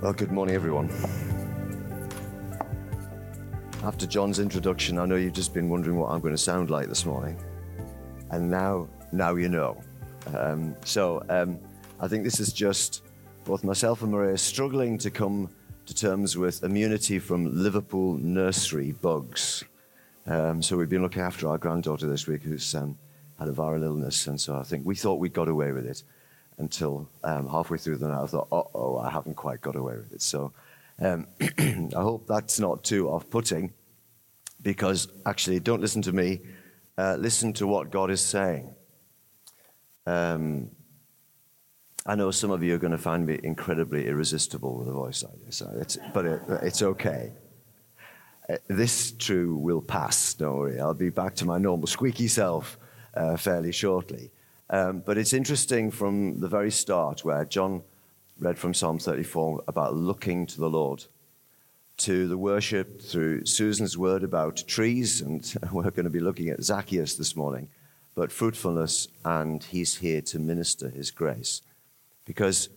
Well, good morning, everyone. After John's introduction, I know you've just been wondering what I'm going to sound like this morning. And now, now you know. Um, so, um, I think this is just both myself and Maria struggling to come to terms with immunity from Liverpool nursery bugs. Um, so, we've been looking after our granddaughter this week who's um, had a viral illness. And so, I think we thought we got away with it until um, halfway through the night. I thought, oh, oh, I haven't quite got away with it. So um, I hope that's not too off putting because actually, don't listen to me, uh, listen to what God is saying. Um, I know some of you are going to find me incredibly irresistible with a voice like this, it's, but it, it's okay. Uh, this too will pass, don't worry. I'll be back to my normal squeaky self uh, fairly shortly. Um, but it's interesting from the very start where John read from Psalm 34 about looking to the Lord, to the worship through Susan's word about trees, and we're going to be looking at Zacchaeus this morning, but fruitfulness, and he's here to minister his grace. Because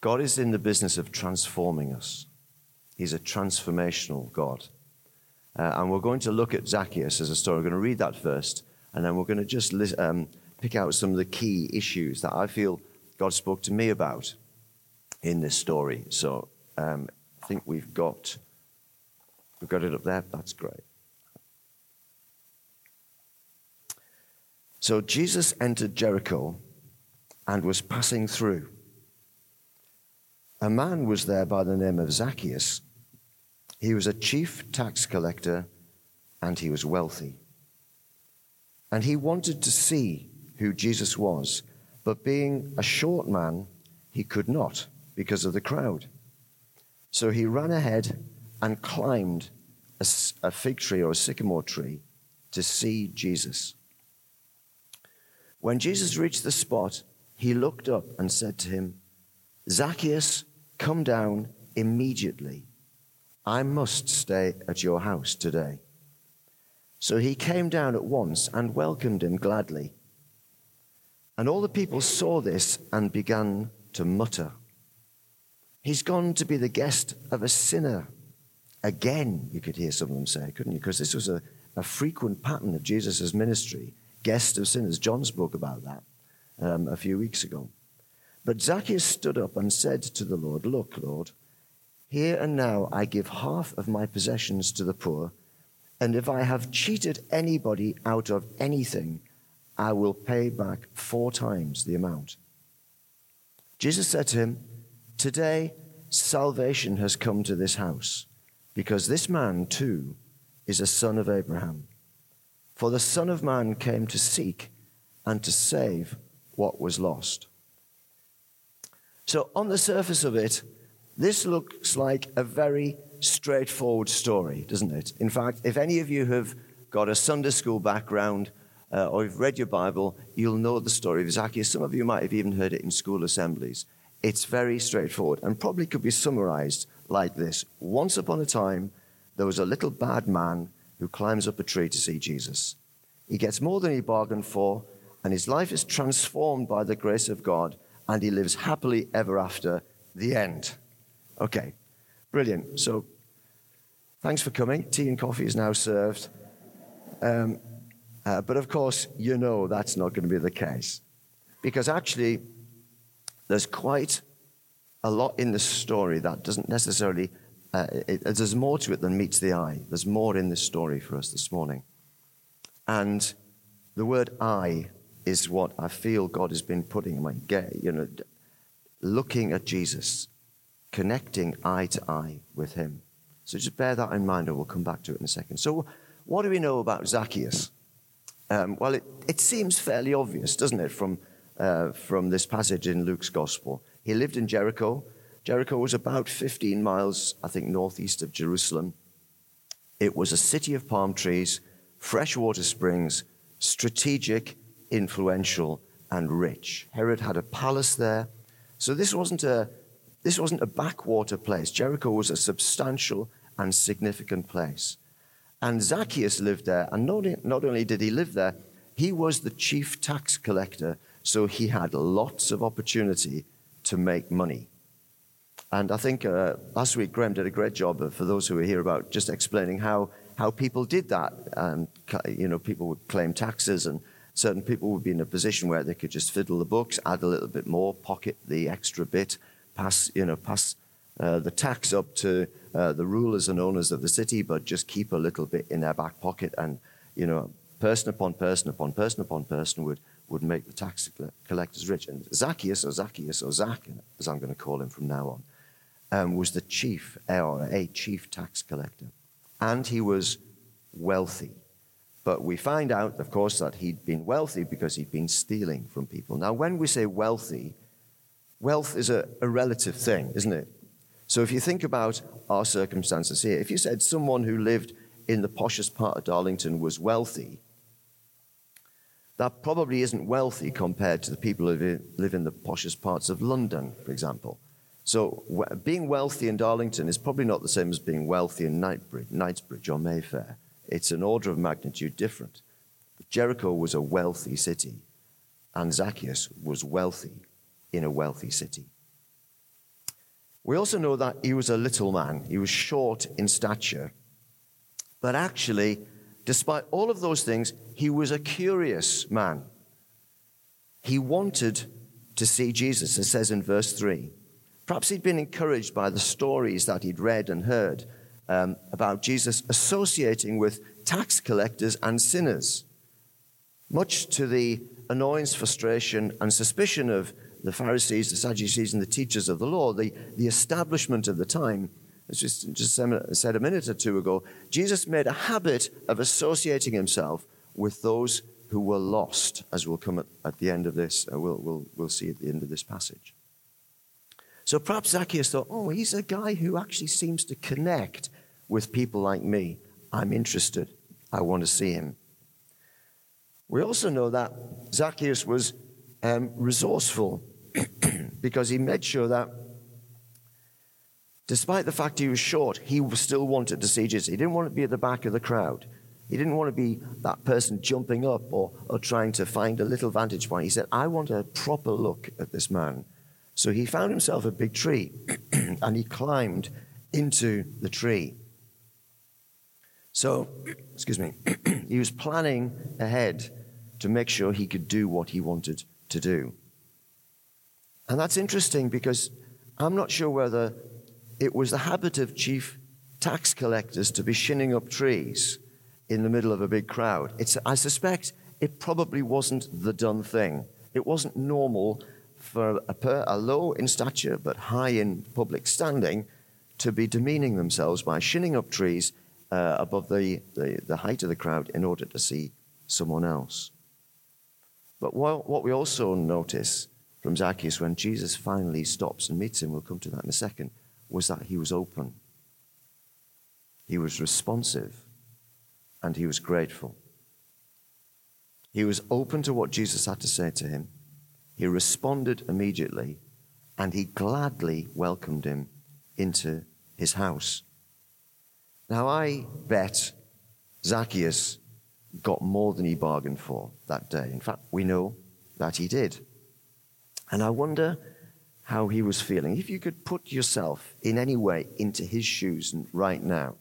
God is in the business of transforming us, He's a transformational God. Uh, and we're going to look at Zacchaeus as a story. We're going to read that first, and then we're going to just listen. Um, pick out some of the key issues that I feel God spoke to me about in this story. So um, I think we've got we've got it up there. That's great. So Jesus entered Jericho and was passing through. A man was there by the name of Zacchaeus. He was a chief tax collector and he was wealthy. And he wanted to see who Jesus was, but being a short man, he could not because of the crowd. So he ran ahead and climbed a, a fig tree or a sycamore tree to see Jesus. When Jesus reached the spot, he looked up and said to him, Zacchaeus, come down immediately. I must stay at your house today. So he came down at once and welcomed him gladly. And all the people saw this and began to mutter. He's gone to be the guest of a sinner. Again, you could hear some of them say, couldn't you? Because this was a, a frequent pattern of Jesus' ministry, guest of sinners. John spoke about that um, a few weeks ago. But Zacchaeus stood up and said to the Lord, Look, Lord, here and now I give half of my possessions to the poor, and if I have cheated anybody out of anything, I will pay back four times the amount. Jesus said to him, Today salvation has come to this house, because this man too is a son of Abraham. For the Son of Man came to seek and to save what was lost. So, on the surface of it, this looks like a very straightforward story, doesn't it? In fact, if any of you have got a Sunday school background, uh, or you've read your Bible, you'll know the story of Zacchaeus. Some of you might have even heard it in school assemblies. It's very straightforward and probably could be summarized like this Once upon a time, there was a little bad man who climbs up a tree to see Jesus. He gets more than he bargained for, and his life is transformed by the grace of God, and he lives happily ever after. The end. Okay, brilliant. So, thanks for coming. Tea and coffee is now served. Um, uh, but of course, you know that's not going to be the case. Because actually, there's quite a lot in the story that doesn't necessarily, uh, it, there's more to it than meets the eye. There's more in this story for us this morning. And the word I is what I feel God has been putting in my gay, you know, looking at Jesus, connecting eye to eye with him. So just bear that in mind, and we'll come back to it in a second. So, what do we know about Zacchaeus? Um, well, it, it, seems fairly obvious, doesn't it, from, uh, from this passage in Luke's Gospel. He lived in Jericho. Jericho was about 15 miles, I think, northeast of Jerusalem. It was a city of palm trees, freshwater springs, strategic, influential, and rich. Herod had a palace there. So this wasn't a, this wasn't a backwater place. Jericho was a substantial and significant place. And Zacchaeus lived there. And not, only did he live there, he was the chief tax collector. So he had lots of opportunity to make money. And I think uh, last week Graham did a great job of, for those who were here about just explaining how, how people did that. And, you know, people would claim taxes and certain people would be in a position where they could just fiddle the books, add a little bit more, pocket the extra bit, pass, you know, pass uh, the tax up to uh, the rulers and owners of the city, but just keep a little bit in their back pocket. And, you know, person upon person upon person upon person would, would make the tax collectors rich. And Zacchaeus, or Zacchaeus, or Zach, as I'm going to call him from now on, um, was the chief, or a chief tax collector. And he was wealthy. But we find out, of course, that he'd been wealthy because he'd been stealing from people. Now, when we say wealthy, wealth is a, a relative thing, isn't it? So if you think about our circumstances here, if you said someone who lived in the poshest part of Darlington was wealthy, that probably isn't wealthy compared to the people who live in the poshest parts of London, for example. So being wealthy in Darlington is probably not the same as being wealthy in Knightsbridge, Knightsbridge or Mayfair. It's an order of magnitude different. Jericho was a wealthy city, and Zacchaeus was wealthy in a wealthy city. We also know that he was a little man. He was short in stature. But actually, despite all of those things, he was a curious man. He wanted to see Jesus, it says in verse 3. Perhaps he'd been encouraged by the stories that he'd read and heard um, about Jesus associating with tax collectors and sinners, much to the annoyance, frustration, and suspicion of the Pharisees, the Sadducees, and the teachers of the law, the, the establishment of the time. As just, just said a minute or two ago, Jesus made a habit of associating himself with those who were lost, as we'll come at, at the end of this, uh, we'll, we'll, we'll see at the end of this passage. So perhaps Zacchaeus thought, oh, he's a guy who actually seems to connect with people like me. I'm interested. I want to see him. We also know that Zacchaeus was um, resourceful because he made sure that despite the fact he was short, he still wanted to see Jesus. He didn't want to be at the back of the crowd. He didn't want to be that person jumping up or, or trying to find a little vantage point. He said, I want a proper look at this man. So he found himself a big tree and he climbed into the tree. So, excuse me, he was planning ahead to make sure he could do what he wanted to do. And that's interesting because I'm not sure whether it was the habit of chief tax collectors to be shinning up trees in the middle of a big crowd. It's, I suspect it probably wasn't the done thing. It wasn't normal for a, per, a low in stature but high in public standing to be demeaning themselves by shinning up trees uh, above the, the, the, height of the crowd in order to see someone else. But what, what we also notice from Zacchaeus when Jesus finally stops and meets him, we'll come to that in a second, was that he was open. He was responsive and he was grateful. He was open to what Jesus had to say to him. He responded immediately and he gladly welcomed him into his house. Now, I bet Zacchaeus got more than he bargained for that day. In fact, we know that he did. And I wonder how he was feeling. If you could put yourself in any way into his shoes right now,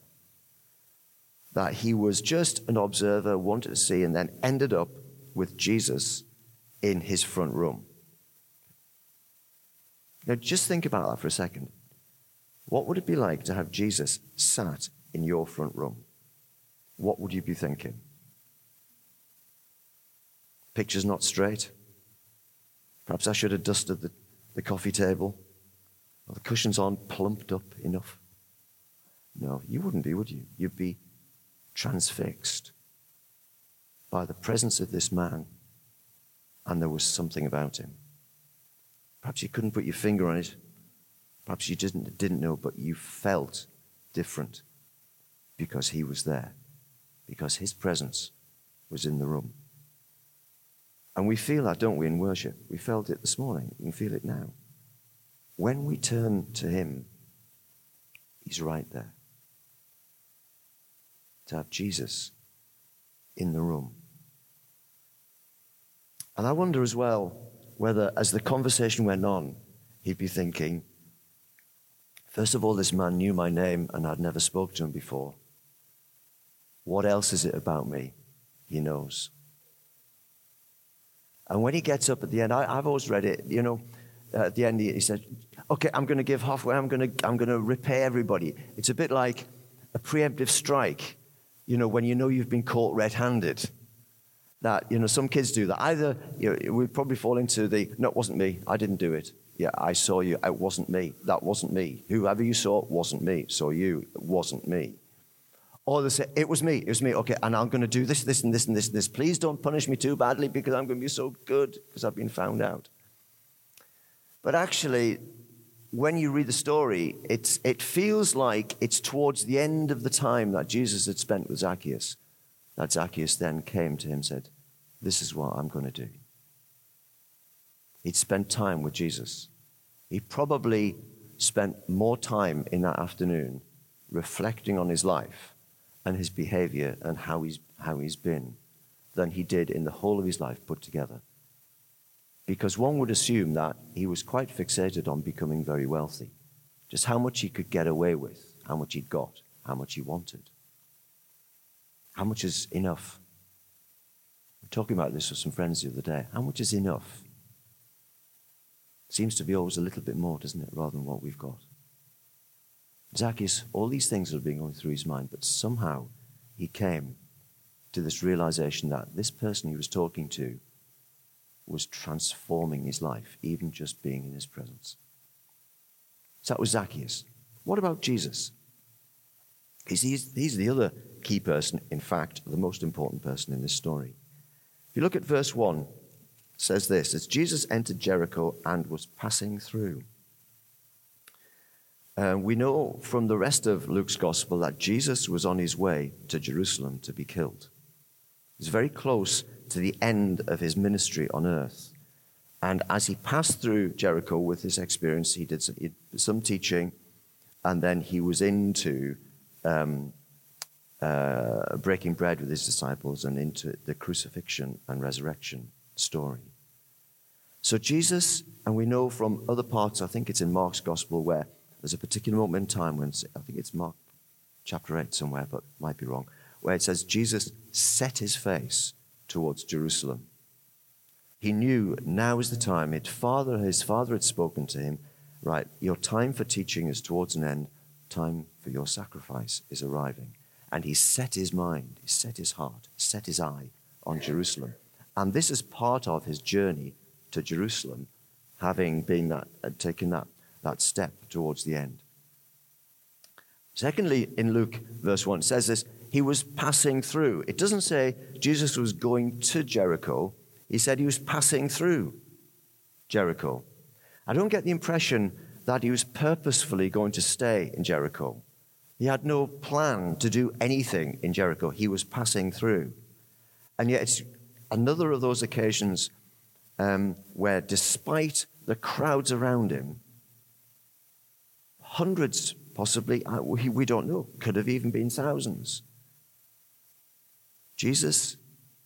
that he was just an observer, wanted to see, and then ended up with Jesus in his front room. Now, just think about that for a second. What would it be like to have Jesus sat in your front room, what would you be thinking? Picture's not straight. Perhaps I should have dusted the, the coffee table. Or the cushions aren't plumped up enough. No, you wouldn't be, would you? You'd be transfixed by the presence of this man, and there was something about him. Perhaps you couldn't put your finger on it. Perhaps you didn't, didn't know, but you felt different because he was there, because his presence was in the room. And we feel that, don't we, in worship? We felt it this morning. You can feel it now. When we turn to him, he's right there. To have Jesus in the room. And I wonder as well whether, as the conversation went on, he'd be thinking, First of all, this man knew my name and I'd never spoke to him before. What else is it about me? He knows. And when he gets up at the end, I, have always read it, you know, uh, at the end, he, he said, Okay, I'm going to give halfway, I'm going to, I'm going to repay everybody. It's a bit like a preemptive strike, you know, when you know you've been caught red handed. That, you know, some kids do that. Either, you know, we probably fall into the, no, it wasn't me, I didn't do it. Yeah, I saw you. It wasn't me. That wasn't me. Whoever you saw wasn't me. Saw you. It wasn't me. Or they say, it was me. It was me. Okay, and I'm going to do this, this, and this, and this, and this. Please don't punish me too badly because I'm going to be so good because I've been found out. But actually, when you read the story, it's, it feels like it's towards the end of the time that Jesus had spent with Zacchaeus that Zacchaeus then came to him and said, This is what I'm going to do. He'd spent time with Jesus. He probably spent more time in that afternoon reflecting on his life and his behavior and how he's, how he's been than he did in the whole of his life put together. Because one would assume that he was quite fixated on becoming very wealthy, just how much he could get away with, how much he'd got, how much he wanted. How much is enough? We are talking about this with some friends the other day. How much is enough? Seems to be always a little bit more, doesn't it, rather than what we've got. Zacchaeus, all these things have been going through his mind, but somehow he came to this realization that this person he was talking to was transforming his life, even just being in his presence. So that was Zacchaeus. What about Jesus? He's, he's, he's the other key person, in fact, the most important person in this story. If you look at verse 1, says this As Jesus entered Jericho and was passing through. Uh, we know from the rest of Luke's gospel that Jesus was on his way to Jerusalem to be killed. He's very close to the end of his ministry on earth. And as he passed through Jericho with his experience, he did some, he some teaching, and then he was into um, uh, breaking bread with his disciples and into the crucifixion and resurrection story. So, Jesus, and we know from other parts, I think it's in Mark's gospel, where there's a particular moment in time when, I think it's Mark chapter 8 somewhere, but might be wrong, where it says Jesus set his face towards Jerusalem. He knew now is the time. His father, his father had spoken to him, right, your time for teaching is towards an end, time for your sacrifice is arriving. And he set his mind, he set his heart, set his eye on Jerusalem. And this is part of his journey to Jerusalem, having been that, uh, taken that, that step towards the end. Secondly, in Luke, verse 1, it says this he was passing through. It doesn't say Jesus was going to Jericho, he said he was passing through Jericho. I don't get the impression that he was purposefully going to stay in Jericho. He had no plan to do anything in Jericho. He was passing through. And yet, it's another of those occasions um, where, despite the crowds around him, hundreds, possibly, we don't know, could have even been thousands, Jesus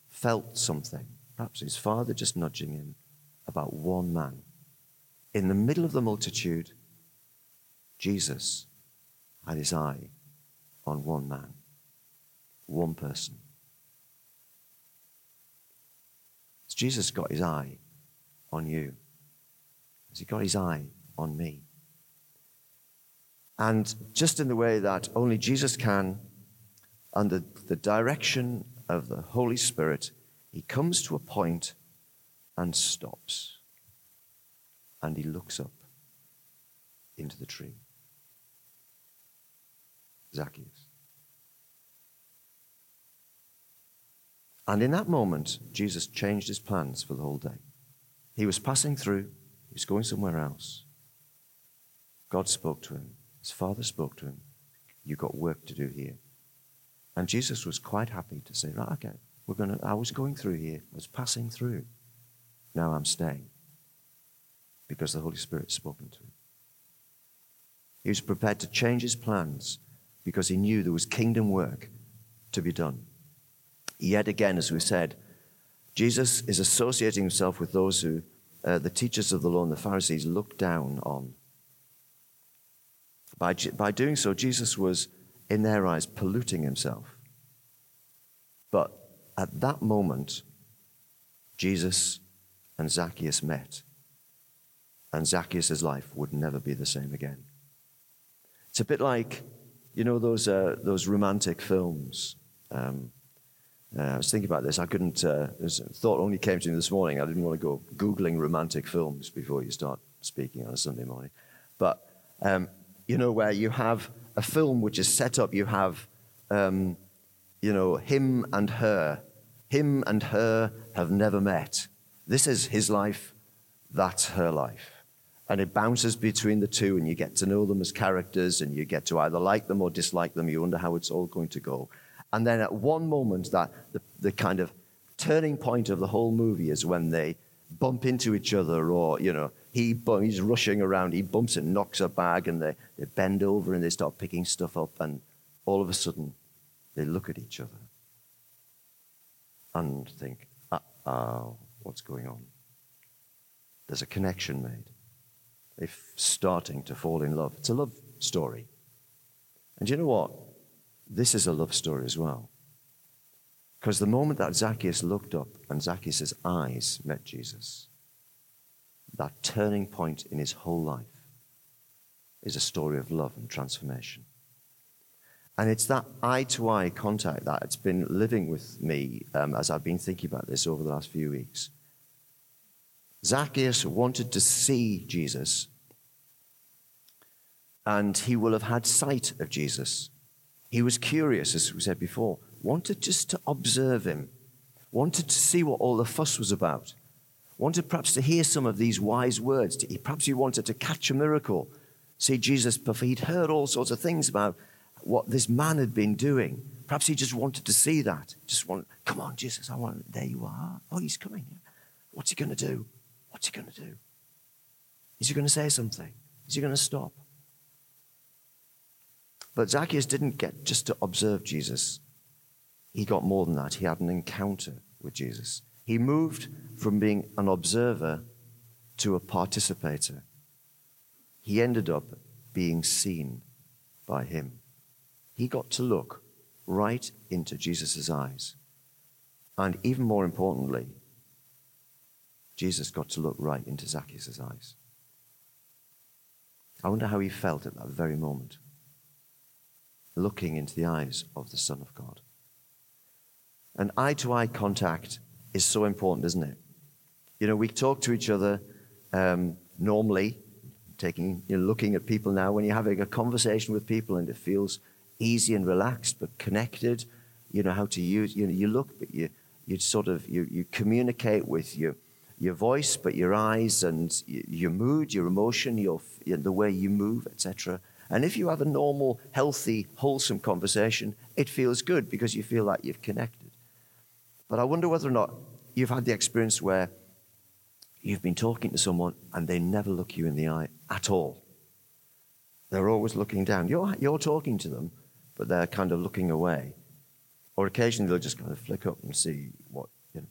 felt something, perhaps his father just nudging him, about one man. In the middle of the multitude, Jesus had his eye on one man, one person. Has Jesus got his eye on you? Has he got his eye on me? And just in the way that only Jesus can, under the direction of the Holy Spirit, he comes to a point and stops. And he looks up into the tree. Zacchaeus. And in that moment, Jesus changed his plans for the whole day. He was passing through, he was going somewhere else. God spoke to him, his father spoke to him. You've got work to do here. And Jesus was quite happy to say, Right, okay, we're gonna I was going through here, I was passing through. Now I'm staying. Because the Holy Spirit spoken to him. He was prepared to change his plans because he knew there was kingdom work to be done. Yet again, as we said, Jesus is associating himself with those who uh, the teachers of the law and the Pharisees looked down on. By, by doing so, Jesus was, in their eyes, polluting himself. But at that moment, Jesus and Zacchaeus met, and Zacchaeus' life would never be the same again. It's a bit like, you know, those, uh, those romantic films. Um, uh, I was thinking about this. I couldn't, uh, thought only came to me this morning. I didn't want to go Googling romantic films before you start speaking on a Sunday morning. But, um, you know, where you have a film which is set up, you have, um, you know, him and her. Him and her have never met. This is his life, that's her life. And it bounces between the two, and you get to know them as characters, and you get to either like them or dislike them. You wonder how it's all going to go. And then at one moment, that the, the kind of turning point of the whole movie is when they bump into each other, or, you know, he, he's rushing around, he bumps and knocks a bag, and they, they bend over and they start picking stuff up, and all of a sudden, they look at each other and think, oh, what's going on? There's a connection made. They're starting to fall in love. It's a love story. And you know what? This is a love story as well. Because the moment that Zacchaeus looked up and Zacchaeus' eyes met Jesus, that turning point in his whole life is a story of love and transformation. And it's that eye to eye contact that it's been living with me um, as I've been thinking about this over the last few weeks. Zacchaeus wanted to see Jesus, and he will have had sight of Jesus. He was curious, as we said before, wanted just to observe him, wanted to see what all the fuss was about, wanted perhaps to hear some of these wise words. Perhaps he wanted to catch a miracle, see Jesus, but he'd heard all sorts of things about what this man had been doing. Perhaps he just wanted to see that. Just want, come on, Jesus, I want, there you are. Oh, he's coming. What's he going to do? What's he going to do? Is he going to say something? Is he going to stop? But Zacchaeus didn't get just to observe Jesus. He got more than that. He had an encounter with Jesus. He moved from being an observer to a participator. He ended up being seen by him. He got to look right into Jesus' eyes. And even more importantly, Jesus got to look right into Zacchaeus' eyes. I wonder how he felt at that very moment, looking into the eyes of the Son of God. An eye to eye contact is so important, isn't it? You know, we talk to each other um, normally, taking, you know, looking at people now. When you're having a conversation with people and it feels easy and relaxed, but connected, you know how to use. You know, you look, but you you sort of you you communicate with your your voice, but your eyes and your mood, your emotion, your the way you move, etc. And if you have a normal, healthy, wholesome conversation, it feels good because you feel like you've connected. But I wonder whether or not you've had the experience where you've been talking to someone and they never look you in the eye at all. They're always looking down. You're, you're talking to them, but they're kind of looking away. Or occasionally they'll just kind of flick up and see what, you know.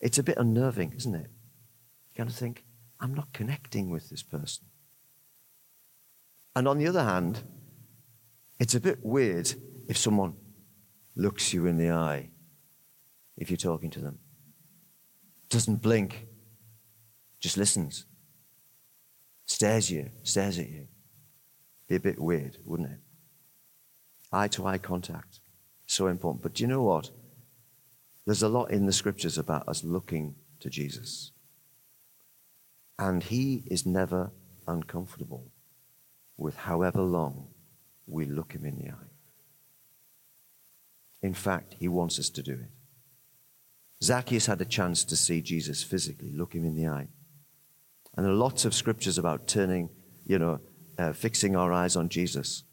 It's a bit unnerving, isn't it? You kind of think, I'm not connecting with this person. And on the other hand, it's a bit weird if someone looks you in the eye if you're talking to them. Doesn't blink, just listens, stares you, stares at you. Be a bit weird, wouldn't it? Eye to eye contact, so important. But do you know what? There's a lot in the scriptures about us looking to Jesus. And he is never uncomfortable with however long we look him in the eye. In fact, he wants us to do it. Zacchaeus had a chance to see Jesus physically, look him in the eye. And there are lots of scriptures about turning, you know, uh, fixing our eyes on Jesus.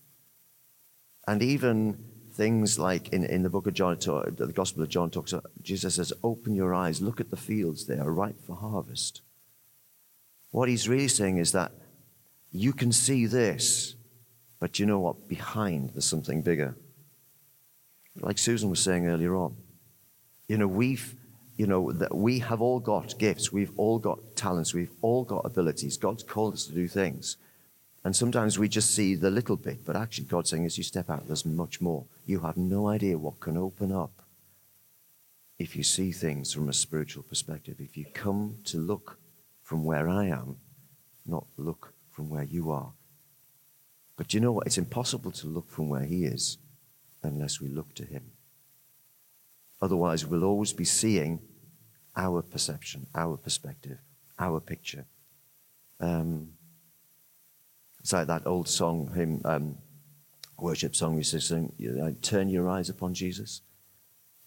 And even things like in, in the book of John, the Gospel of John talks about, Jesus says, Open your eyes, look at the fields, they are ripe for harvest. What he's really saying is that you can see this, but you know what? Behind there's something bigger. Like Susan was saying earlier on. You know, we've, you know, that we have all got gifts, we've all got talents, we've all got abilities. God's called us to do things. And sometimes we just see the little bit, but actually, God's saying, as you step out, there's much more. You have no idea what can open up if you see things from a spiritual perspective. If you come to look from where I am, not look from where you are. But you know what? It's impossible to look from where He is unless we look to Him. Otherwise, we'll always be seeing our perception, our perspective, our picture. Um, it's like that old song, hymn, um, worship song we sing, Turn your eyes upon Jesus,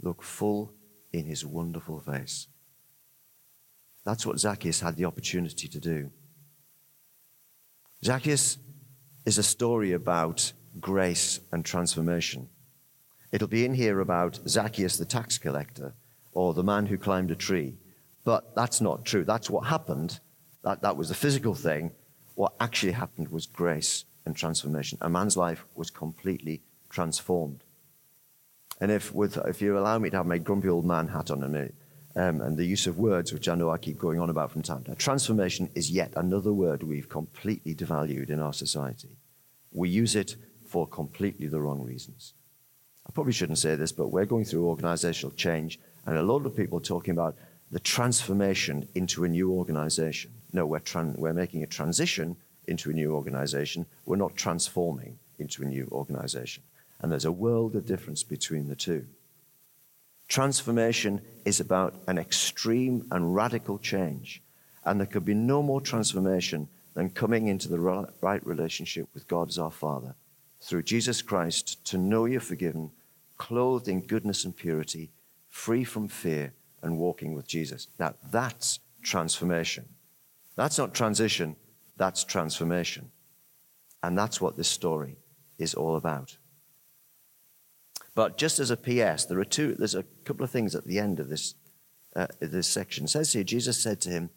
look full in his wonderful face. That's what Zacchaeus had the opportunity to do. Zacchaeus is a story about grace and transformation. It'll be in here about Zacchaeus the tax collector or the man who climbed a tree. But that's not true. That's what happened. That, that was the physical thing. What actually happened was grace and transformation. A man's life was completely transformed. And if, with, if you allow me to have my grumpy old man hat on a minute, um, and the use of words, which I know I keep going on about from time to time, transformation is yet another word we've completely devalued in our society. We use it for completely the wrong reasons. I probably shouldn't say this, but we're going through organizational change, and a lot of people talking about the transformation into a new organization. No, we're, tran- we're making a transition into a new organization. We're not transforming into a new organization. And there's a world of difference between the two. Transformation is about an extreme and radical change. And there could be no more transformation than coming into the right relationship with God as our Father through Jesus Christ to know you're forgiven, clothed in goodness and purity, free from fear, and walking with Jesus. Now, that's transformation. That's not transition, that's transformation. And that's what this story is all about. But just as a PS, there are two, there's a couple of things at the end of this, uh, this section. It says here, Jesus said to him,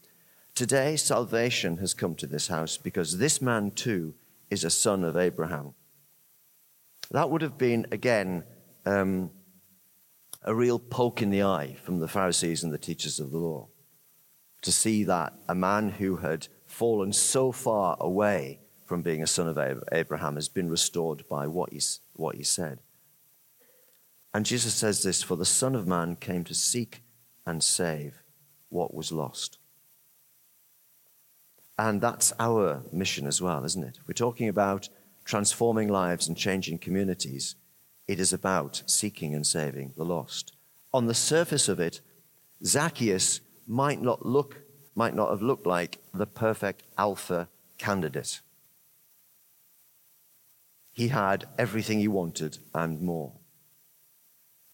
Today salvation has come to this house because this man too is a son of Abraham. That would have been, again, um, a real poke in the eye from the Pharisees and the teachers of the law to see that a man who had fallen so far away from being a son of Abraham has been restored by what he, what he said. And Jesus says this For the Son of Man came to seek and save what was lost. And that's our mission as well, isn't it? We're talking about transforming lives and changing communities it is about seeking and saving the lost. On the surface of it, Zacchaeus might not look, might not have looked like the perfect alpha candidate. He had everything he wanted and more.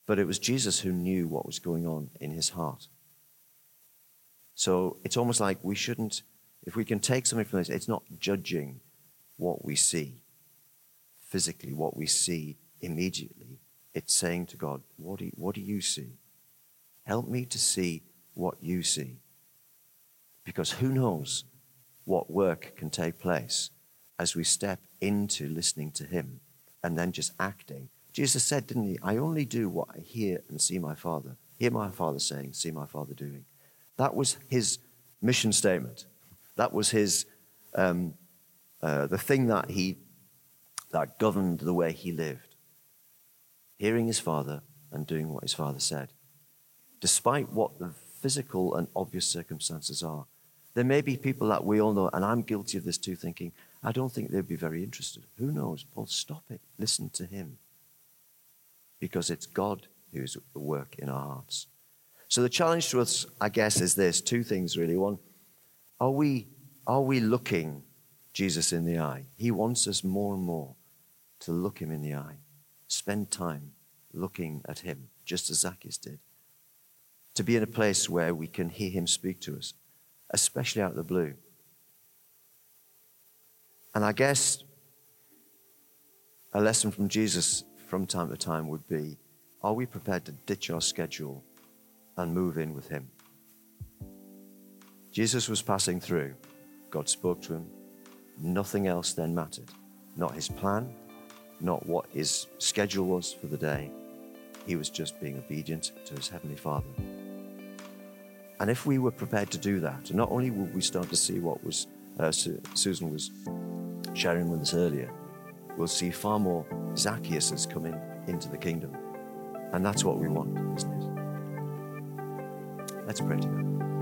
But it was Jesus who knew what was going on in his heart. So it's almost like we shouldn't, if we can take something from this, it's not judging what we see physically, what we see immediately, it's saying to God, what do, you, what do you see? Help me to see what you see. Because who knows what work can take place as we step into listening to Him and then just acting. Jesus said, didn't He? I only do what I hear and see my Father. Hear my Father saying, see my Father doing. That was His mission statement. That was His, um, uh, the thing that He, that governed the way He lived hearing his father and doing what his father said, despite what the physical and obvious circumstances are. There may be people that we all know, and I'm guilty of this too, thinking, I don't think they'd be very interested. Who knows? Paul, stop it. Listen to him. Because it's God who's at work in our hearts. So the challenge to us, I guess, is this two things really. One, are we, are we looking Jesus in the eye? He wants us more and more to look him in the eye spend time looking at him, just as Zacchaeus did. To be in a place where we can hear him speak to us, especially out of the blue. And I guess a lesson from Jesus from time to time would be are we prepared to ditch our schedule and move in with him? Jesus was passing through. God spoke to him. Nothing else then mattered. Not his plan, not what his schedule was for the day. He was just being obedient to his Heavenly Father. And if we were prepared to do that, not only would we start to see what was uh, Su- Susan was sharing with us earlier, we'll see far more Zacchaeuses coming into the kingdom. And that's what we want, isn't it? Let's pray together.